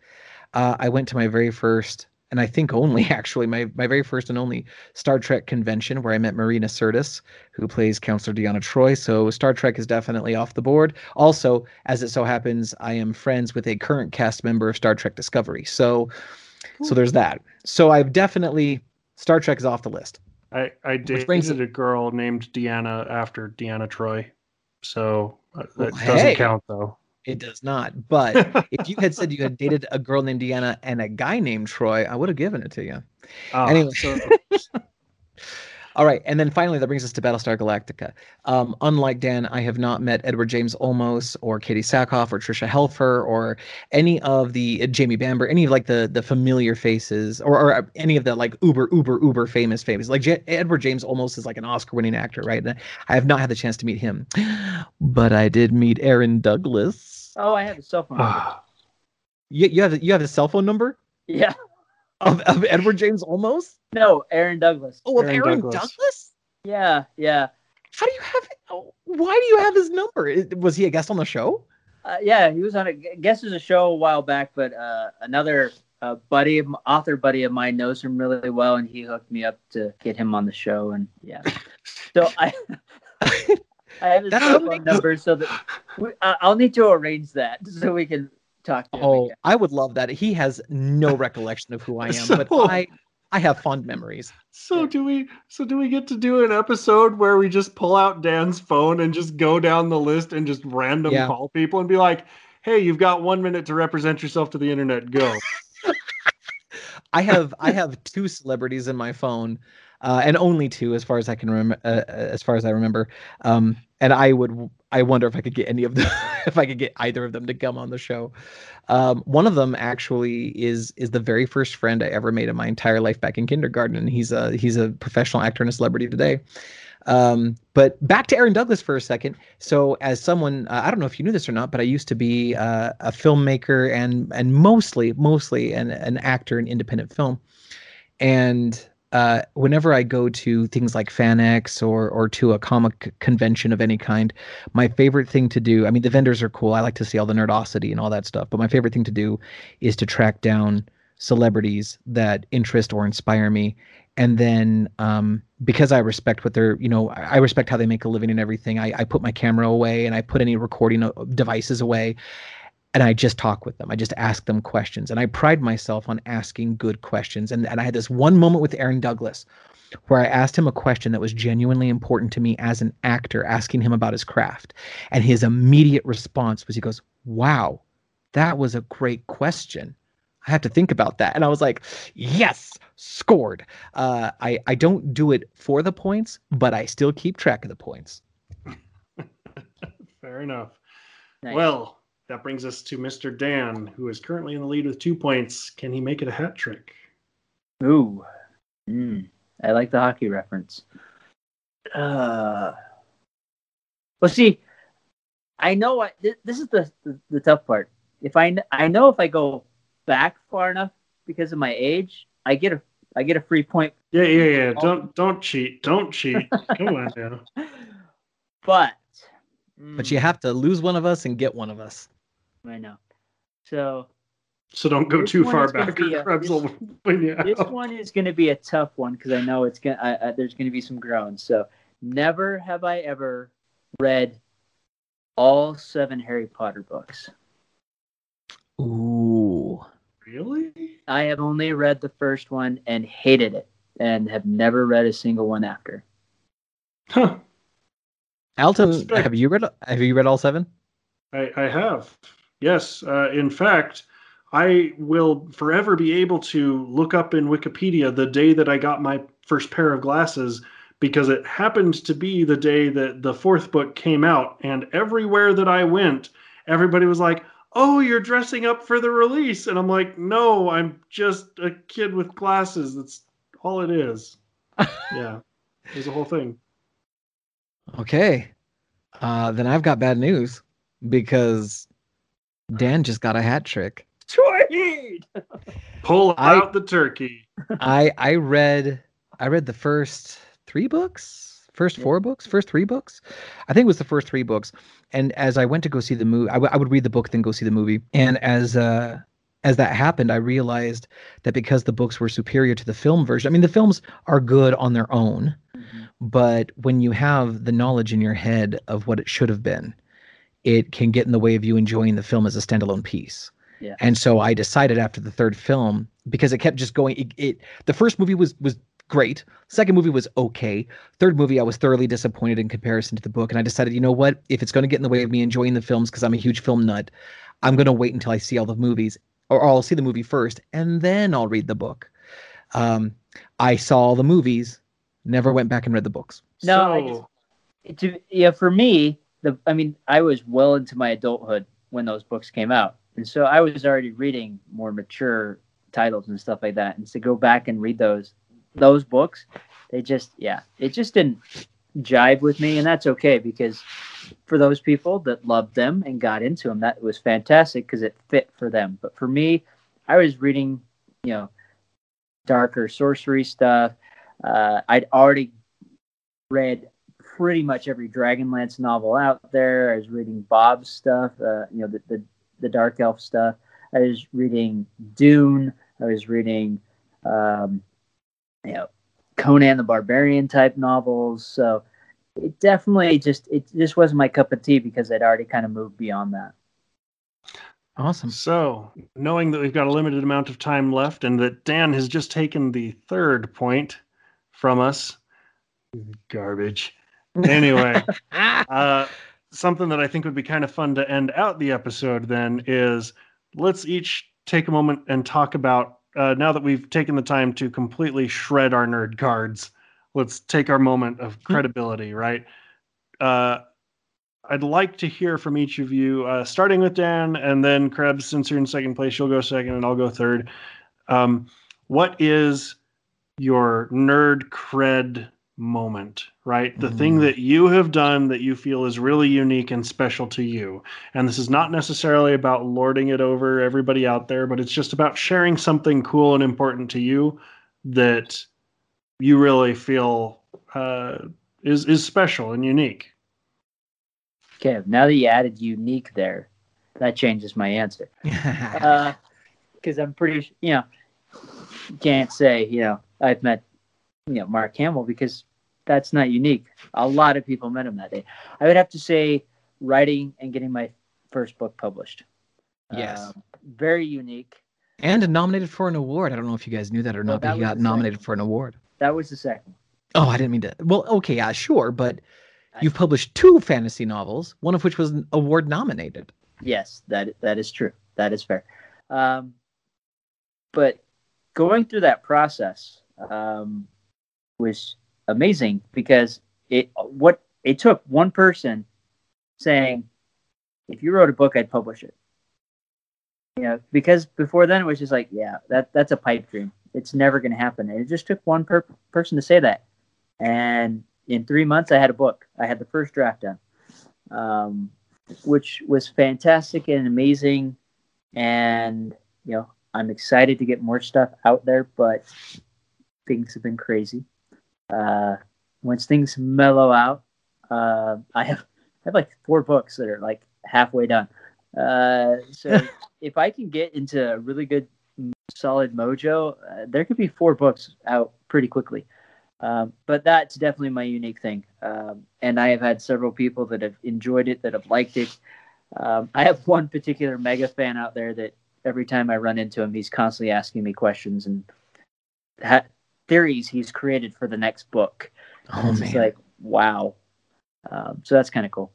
Uh, I went to my very first, and I think only actually my my very first and only Star Trek convention where I met Marina Sirtis, who plays Counselor Deanna Troy. So Star Trek is definitely off the board. Also, as it so happens, I am friends with a current cast member of Star Trek Discovery. So, so there's that. So I've definitely Star Trek is off the list. I, I dated brings it, a girl named Deanna after Deanna Troy. So uh, that Well, doesn't hey. count, though. It does not. But if you had said you had dated a girl named Deanna and a guy named Troy, I would have given it to you. Ah, Anyway. so All right, and then finally, that brings us to Battlestar Galactica. Um, unlike Dan, I have not met Edward James Olmos or Katee Sackhoff or Tricia Helfer or any of the uh, Jamie Bamber, any of like the the familiar faces, or, or uh, any of the like uber uber uber famous faces. Like J- Edward James Olmos is like an Oscar-winning actor, right? And I have not had the chance to meet him, but I did meet Aaron Douglas. Oh, I have a cell phone. number. ah, You, you have you have a cell phone number yeah. Of, of Edward James Olmos? No, Aaron Douglas. Oh, of Aaron Aaron Douglas. Douglas? Yeah, yeah, How do you have oh, Why do you have his number? Was he a guest on the show? uh, yeah. He was on a guest as a show a while back, but uh, another uh, buddy, of author buddy of mine, knows him really well, and he hooked me up to get him on the show. And yeah, so I. I have his That's cell so phone number so that we, I'll need to arrange that so we can talk to him. Oh, again. I would love that. He has no recollection of who I am, but I I have fond memories. so do we? So do we get to do an episode where we just pull out Dan's phone and just go down the list and just random Yeah. call people and be like, "Hey, you've got one minute to represent yourself to the internet. Go." I have I have two celebrities in my phone, uh, and only two as far as I can remember. Uh, as far as I remember, um, and I would I wonder if I could get any of them, if I could get either of them to come on the show. Um, one of them actually is is the very first friend I ever made in my entire life back in kindergarten, and he's a he's a professional actor and a celebrity today. Um, but back to Aaron Douglas for a second. So, as someone, uh, I don't know if you knew this or not, but I used to be uh, a filmmaker and and mostly mostly an an actor in independent film. And uh, whenever I go to things like FanX or or to a comic convention of any kind, my favorite thing to do. I mean, the vendors are cool. I like to see all the nerdosity and all that stuff. But my favorite thing to do is to track down celebrities that interest or inspire me and then um, because I respect what they're, you know, I respect how they make a living and everything. I, I put my camera away and I put any recording uh, devices away, and I just talk with them. I just ask them questions, and I pride myself on asking good questions. And and I had this one moment with Aaron Douglas, where I asked him a question that was genuinely important to me as an actor, asking him about his craft, and his immediate response was, he goes, "Wow, that was a great question." I have to think about that. And I was like, yes, scored. Uh, I, I don't do it for the points, but I still keep track of the points. Fair enough. Nice. Well, that brings us to Mr. Dan, who is currently in the lead with two points. Can he make it a hat trick? Ooh. Mm, I like the hockey reference. Uh, well, see, I know what th- this is the, the the tough part. If I kn- I know if I go back far enough because of my age, I get a I get a free point. Yeah, yeah, yeah. Don't don't cheat. Don't cheat. Come on now. But But you have to lose one of us and get one of us. I know. So So don't go too far back, or a- Krebs this- will win you this out. one is going to be a tough one because I know it's going. to There's going to be some groans. So never have I ever read all seven Harry Potter books. Ooh. Really? I have only read the first one and hated it, and have never read a single one after. Huh. Alton, have you read have you read all seven? I, I have. Yes. Uh, in fact, I will forever be able to look up in Wikipedia the day that I got my first pair of glasses because it happened to be the day that the fourth book came out. And everywhere that I went, everybody was like, Oh, you're dressing up for the release. And I'm like, No, I'm just a kid with glasses. That's all it is. yeah. It was a whole thing. Okay. Uh, then I've got bad news because Dan just got a hat trick. Sweet. Pull I- out the turkey. I I read I read the first three books, first four books, first three books. I think it was the first three books. And as I went to go see the movie, I, w- I would read the book then go see the movie. And as uh as that happened, I realized that because the books were superior to the film version. I mean, the films are good on their own, but when you have the knowledge in your head of what it should have been, it can get in the way of you enjoying the film as a standalone piece. Yeah. And so I decided after the third film because it kept just going. It, it the first movie was was great. Second movie was okay. Third movie I was thoroughly disappointed in comparison to the book, and I decided, you know what? If it's going to get in the way of me enjoying the films because I'm a huge film nut, I'm going to wait until I see all the movies, or I'll see the movie first, and then I'll read the book. Um, I saw all the movies, never went back and read the books. No, I So- just- It- to, yeah, for me, the I mean, I was well into my adulthood when those books came out, and so I was already reading more mature titles and stuff like that. And to go back and read those those books, they just yeah, it just didn't jive with me, and that's okay because for those people that loved them and got into them, that was fantastic because it fit for them. But for me, I was reading, you know, darker sorcery stuff. Uh, I'd already read pretty much every Dragonlance novel out there. I was reading Bob's stuff, uh, you know, the, the the Dark Elf stuff. I was reading Dune. I was reading, um, you know, Conan the Barbarian type novels. So it definitely just it just wasn't my cup of tea because I'd already kind of moved beyond that. Awesome. So, knowing that we've got a limited amount of time left and that Dan has just taken the third point from us, garbage. Anyway, uh, something that I think would be kind of fun to end out the episode then is let's each take a moment and talk about uh, now that we've taken the time to completely shred our nerd cards, let's take our moment of credibility, right? Uh, I'd like to hear from each of you, uh, starting with Dan, and then Krebs, since you're in second place, you'll go second, and I'll go third. Um, what is your nerd cred moment, right? The thing Mm. that you have done that you feel is really unique and special to you. And this is not necessarily about lording it over everybody out there, but it's just about sharing something cool and important to you that you really feel uh, is is special and unique. Okay, now that you added unique there, that changes my answer. because I'm pretty, you know, can't say, you know, I've met, you know, Mark Hamill because that's not unique. A lot of people met him that day. I would have to say, writing and getting my first book published. Yes. Um, very unique. and nominated for an award. I don't know if you guys knew that or not, but he got nominated second. for an award. That was the second. Oh, I didn't mean to. Well, okay, yeah, sure, but you've published two fantasy novels, one of which was award nominated. Yes, that that is true. That is fair. Um, but going through that process um, was amazing because it what it took one person saying, if you wrote a book, I'd publish it. You know, because before then it was just like, yeah, that that's a pipe dream. It's never going to happen. And it just took one per- person to say that, and in three months, I had a book. I had the first draft done, um, which was fantastic and amazing. And you know, I'm excited to get more stuff out there, but things have been crazy. Uh, once things mellow out, uh, I have I have like four books that are like halfway done. Uh, so if I can get into a really good, solid mojo, uh, there could be four books out pretty quickly. Um, but that's definitely my unique thing. Um, and I have had several people that have enjoyed it, that have liked it. Um, I have one particular mega fan out there that every time I run into him, he's constantly asking me questions and ha- theories he's created for the next book. Oh it's man, like, wow. Um, so that's kind of cool.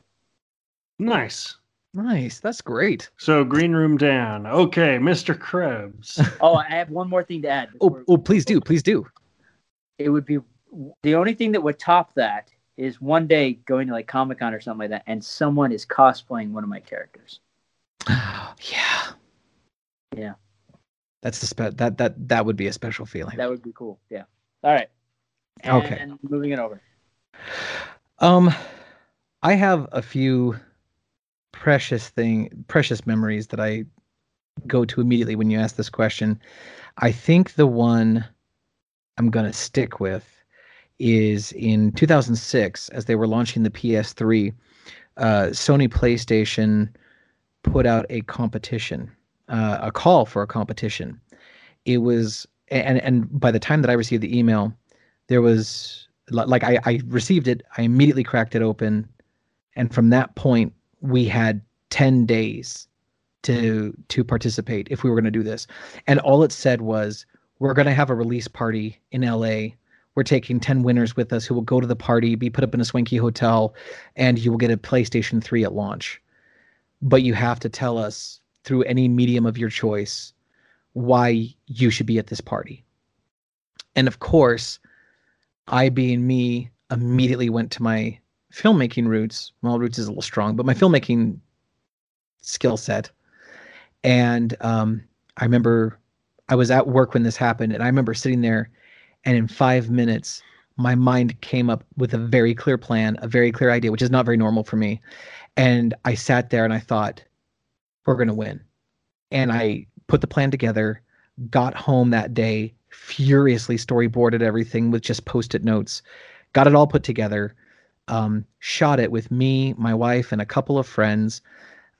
Nice. nice. That's great. So Green Room Dan. Okay, Mr. Krebs. Oh, I have one more thing to add. Oh, oh, please do, please do. it would be the only thing that would top that is one day going to like Comic Con or something like that, and someone is cosplaying one of my characters. yeah. Yeah. That's the spe- that that that would be a special feeling. That would be cool. Yeah. All right. Okay. And moving it over. Um, I have a few precious thing, precious memories that I go to immediately when you ask this question. I think the one I'm gonna stick with is in 2006 as they were launching the PS3. Uh, Sony PlayStation put out a competition, uh, a call for a competition. It was, and and by the time that I received the email, there was like I, I received it i immediately cracked it open and from that point we had 10 days to to participate if we were going to do this. And all it said was we're going to have a release party in la we're taking 10 winners with us who will go to the party be put up in a swanky hotel and you will get a playstation 3 at launch. But you have to tell us through any medium of your choice why you should be at this party and of course I, being me, immediately went to my filmmaking roots. Well, roots is a little strong, but my filmmaking skill set. And um, I remember I was at work when this happened, and I remember sitting there, and in five minutes, my mind came up with a very clear plan, a very clear idea, which is not very normal for me. And I sat there and I thought, we're going to win. And I put the plan together, got home that day, furiously storyboarded everything with just post-it notes got it all put together um, shot it with me my wife and a couple of friends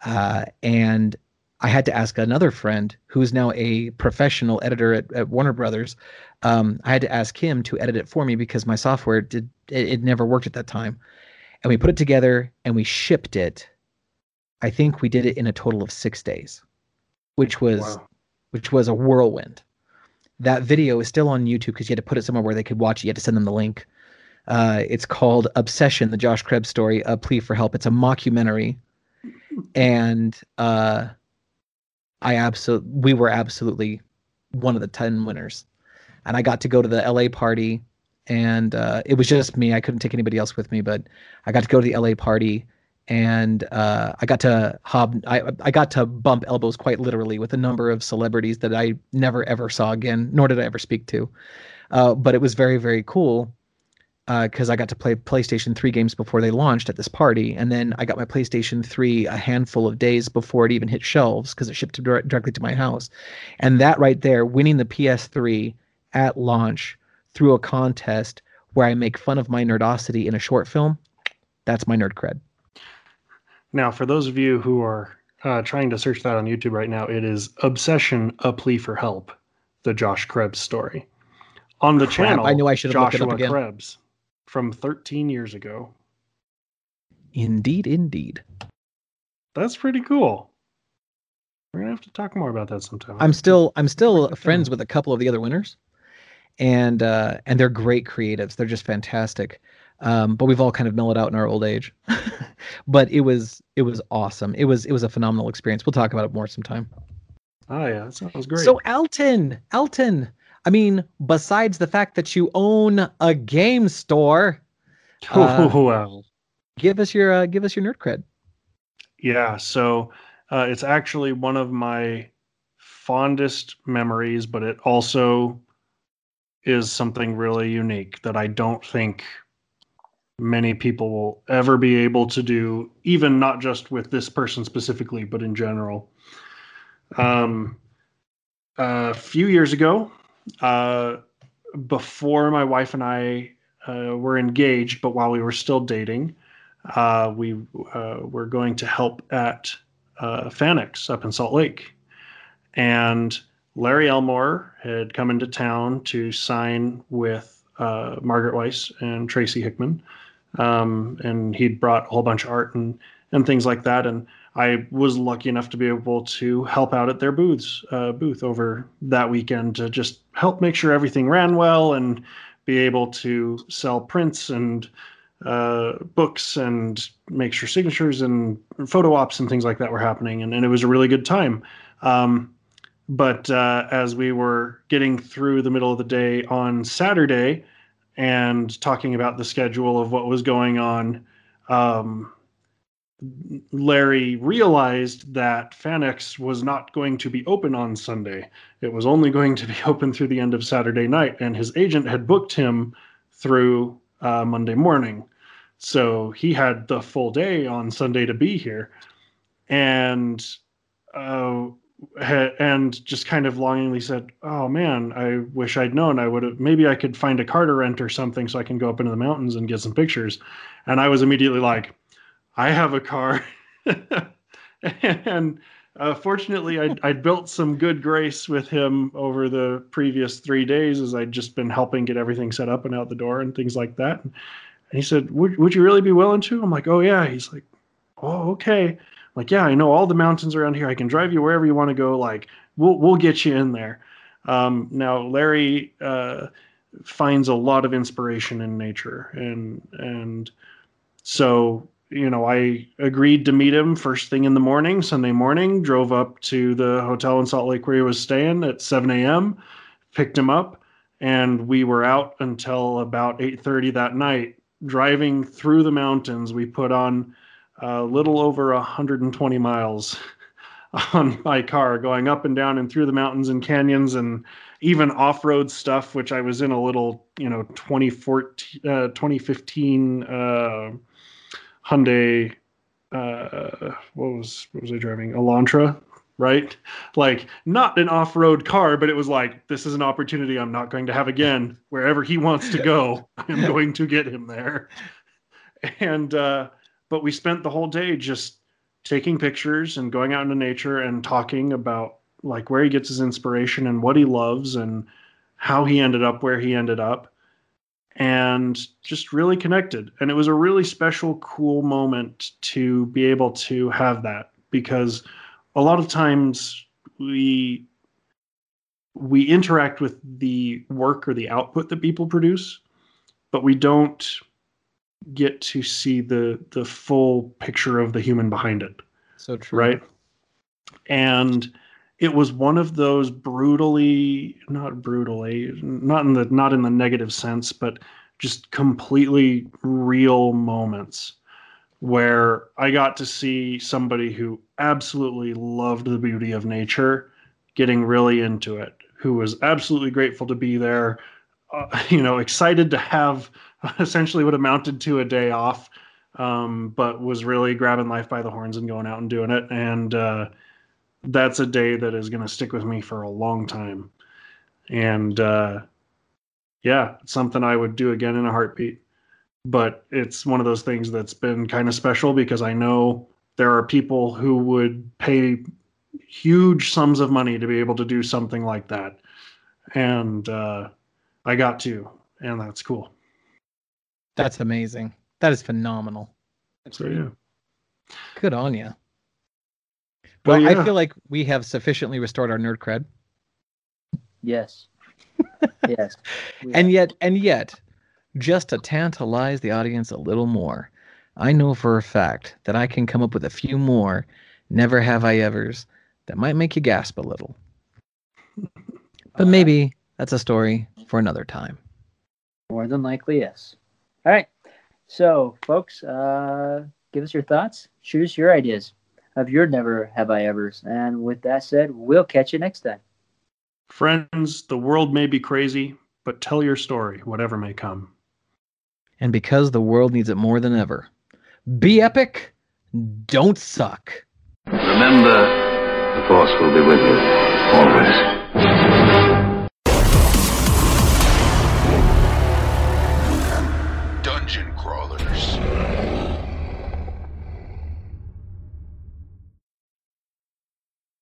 uh, and i had to ask another friend who is now a professional editor at, at warner brothers um, i had to ask him to edit it for me because my software did it, it never worked at that time and we put it together and we shipped it i think we did it in a total of six days which was Wow. which was a whirlwind that video is still on YouTube because you had to put it somewhere where they could watch it. You had to send them the link. Uh, it's called Obsession, the Josh Krebs story, a plea for help. It's a mockumentary, and uh, I absolutely, we were absolutely one of the ten winners, and I got to go to the LA party, and uh, it was just me. I couldn't take anybody else with me, but I got to go to the LA party, and uh, I got to hob, I, I got to bump elbows quite literally with a number of celebrities that I never ever saw again, nor did I ever speak to. Uh, but it was very very cool because I got to play PlayStation 3 games before they launched at this party, and then I got my PlayStation 3 a handful of days before it even hit shelves because it shipped dir- directly to my house, and that right there, winning the PS3 at launch through a contest where I make fun of my nerdosity in a short film, that's my nerd cred. Now, for those of you who are uh, trying to search that on YouTube right now, it is Obsession: A Plea for Help, the Josh Krebs story. On the Crap, channel, I knew I should have looked it up again. Krebs from 13 years ago. Indeed, indeed. That's pretty cool. We're gonna have to talk more about that sometime. I'm still I'm still friends with a couple of the other winners, and uh, and they're great creatives. They're just fantastic. Um, but we've all kind of mellowed out in our old age. but it was it was awesome. It was it was a phenomenal experience. We'll talk about it more sometime. Oh yeah, that sounds great. So Elton, Elton. I mean, besides the fact that you own a game store, uh, oh, well. give us your uh, give us your nerd cred. Yeah, so uh, it's actually one of my fondest memories, but it also is something really unique that I don't think many people will ever be able to do, even not just with this person specifically, but in general. Um, a few years ago, uh, before my wife and I uh, were engaged, but while we were still dating, uh, we uh, were going to help at uh, FanX up in Salt Lake. And Larry Elmore had come into town to sign with uh, Margaret Weis and Tracy Hickman. Um, and he'd brought a whole bunch of art and, and things like that. And I was lucky enough to be able to help out at their booths, uh, booth over that weekend to just help make sure everything ran well and be able to sell prints and uh, books and make sure signatures and photo ops and things like that were happening. And, and it was a really good time. Um, but uh, as we were getting through the middle of the day on Saturday and talking about the schedule of what was going on, um, Larry realized that FanX was not going to be open on Sunday. It was only going to be open through the end of Saturday night, and his agent had booked him through uh, Monday morning. So he had the full day on Sunday to be here. And uh, and just kind of longingly said, "Oh man, I wish I'd known. I would have maybe I could find a car to rent or something so I can go up into the mountains and get some pictures." And I was immediately like, "I have a car." and uh, fortunately, I'd, I'd, built some good grace with him over the previous three days as I'd just been helping get everything set up and out the door and things like that. And he said, "Would would you really be willing to?" I'm like, "Oh yeah." He's like, "Oh okay." Like, yeah, I know all the mountains around here. I can drive you wherever you want to go. Like, we'll we'll get you in there. Um, now, Larry uh, finds a lot of inspiration in nature, and and so you know, I agreed to meet him first thing in the morning, Sunday morning. Drove up to the hotel in Salt Lake where he was staying at 7 a.m. Picked him up, and we were out until about 8:30 that night. Driving through the mountains, we put on a little over 120 miles on my car going up and down and through the mountains and canyons and even off-road stuff which i was in a little you know 2014 uh, 2015 uh, hyundai uh, what was what was i driving? Elantra right? Like not an off-road car but it was like this is an opportunity i'm not going to have again. Wherever he wants to go i'm going to get him there. And uh but we spent the whole day just taking pictures and going out into nature and talking about like where he gets his inspiration and what he loves and how he ended up where he ended up and just really connected. And it was a really special cool moment to be able to have that because a lot of times we we interact with the work or the output that people produce but we don't get to see the the full picture of the human behind it. So true. Right? And it was one of those brutally not brutally not in the not in the negative sense but just completely real moments where I got to see somebody who absolutely loved the beauty of nature getting really into it, who was absolutely grateful to be there, uh, you know, excited to have essentially what amounted to a day off, um, but was really grabbing life by the horns and going out and doing it. And uh, that's a day that is going to stick with me for a long time. And uh, yeah, something I would do again in a heartbeat. But it's one of those things that's been kind of special because I know there are people who would pay huge sums of money to be able to do something like that. And uh, I got to, and that's cool. That's amazing. That is phenomenal. So yeah. Good on you. Well, yeah. I feel like we have sufficiently restored our nerd cred. Yes. yes. and yet, and yet, just to tantalize the audience a little more, I know for a fact that I can come up with a few more never have I evers that might make you gasp a little. But uh, maybe that's a story for another time. More than likely, yes. All right. So, folks, uh, give us your thoughts. Shoot us your ideas of your never have I ever's. And with that said, we'll catch you next time. Friends, the world may be crazy, but tell your story, whatever may come. And because the world needs it more than ever, be epic, don't suck. Remember, the Force will be with you, always.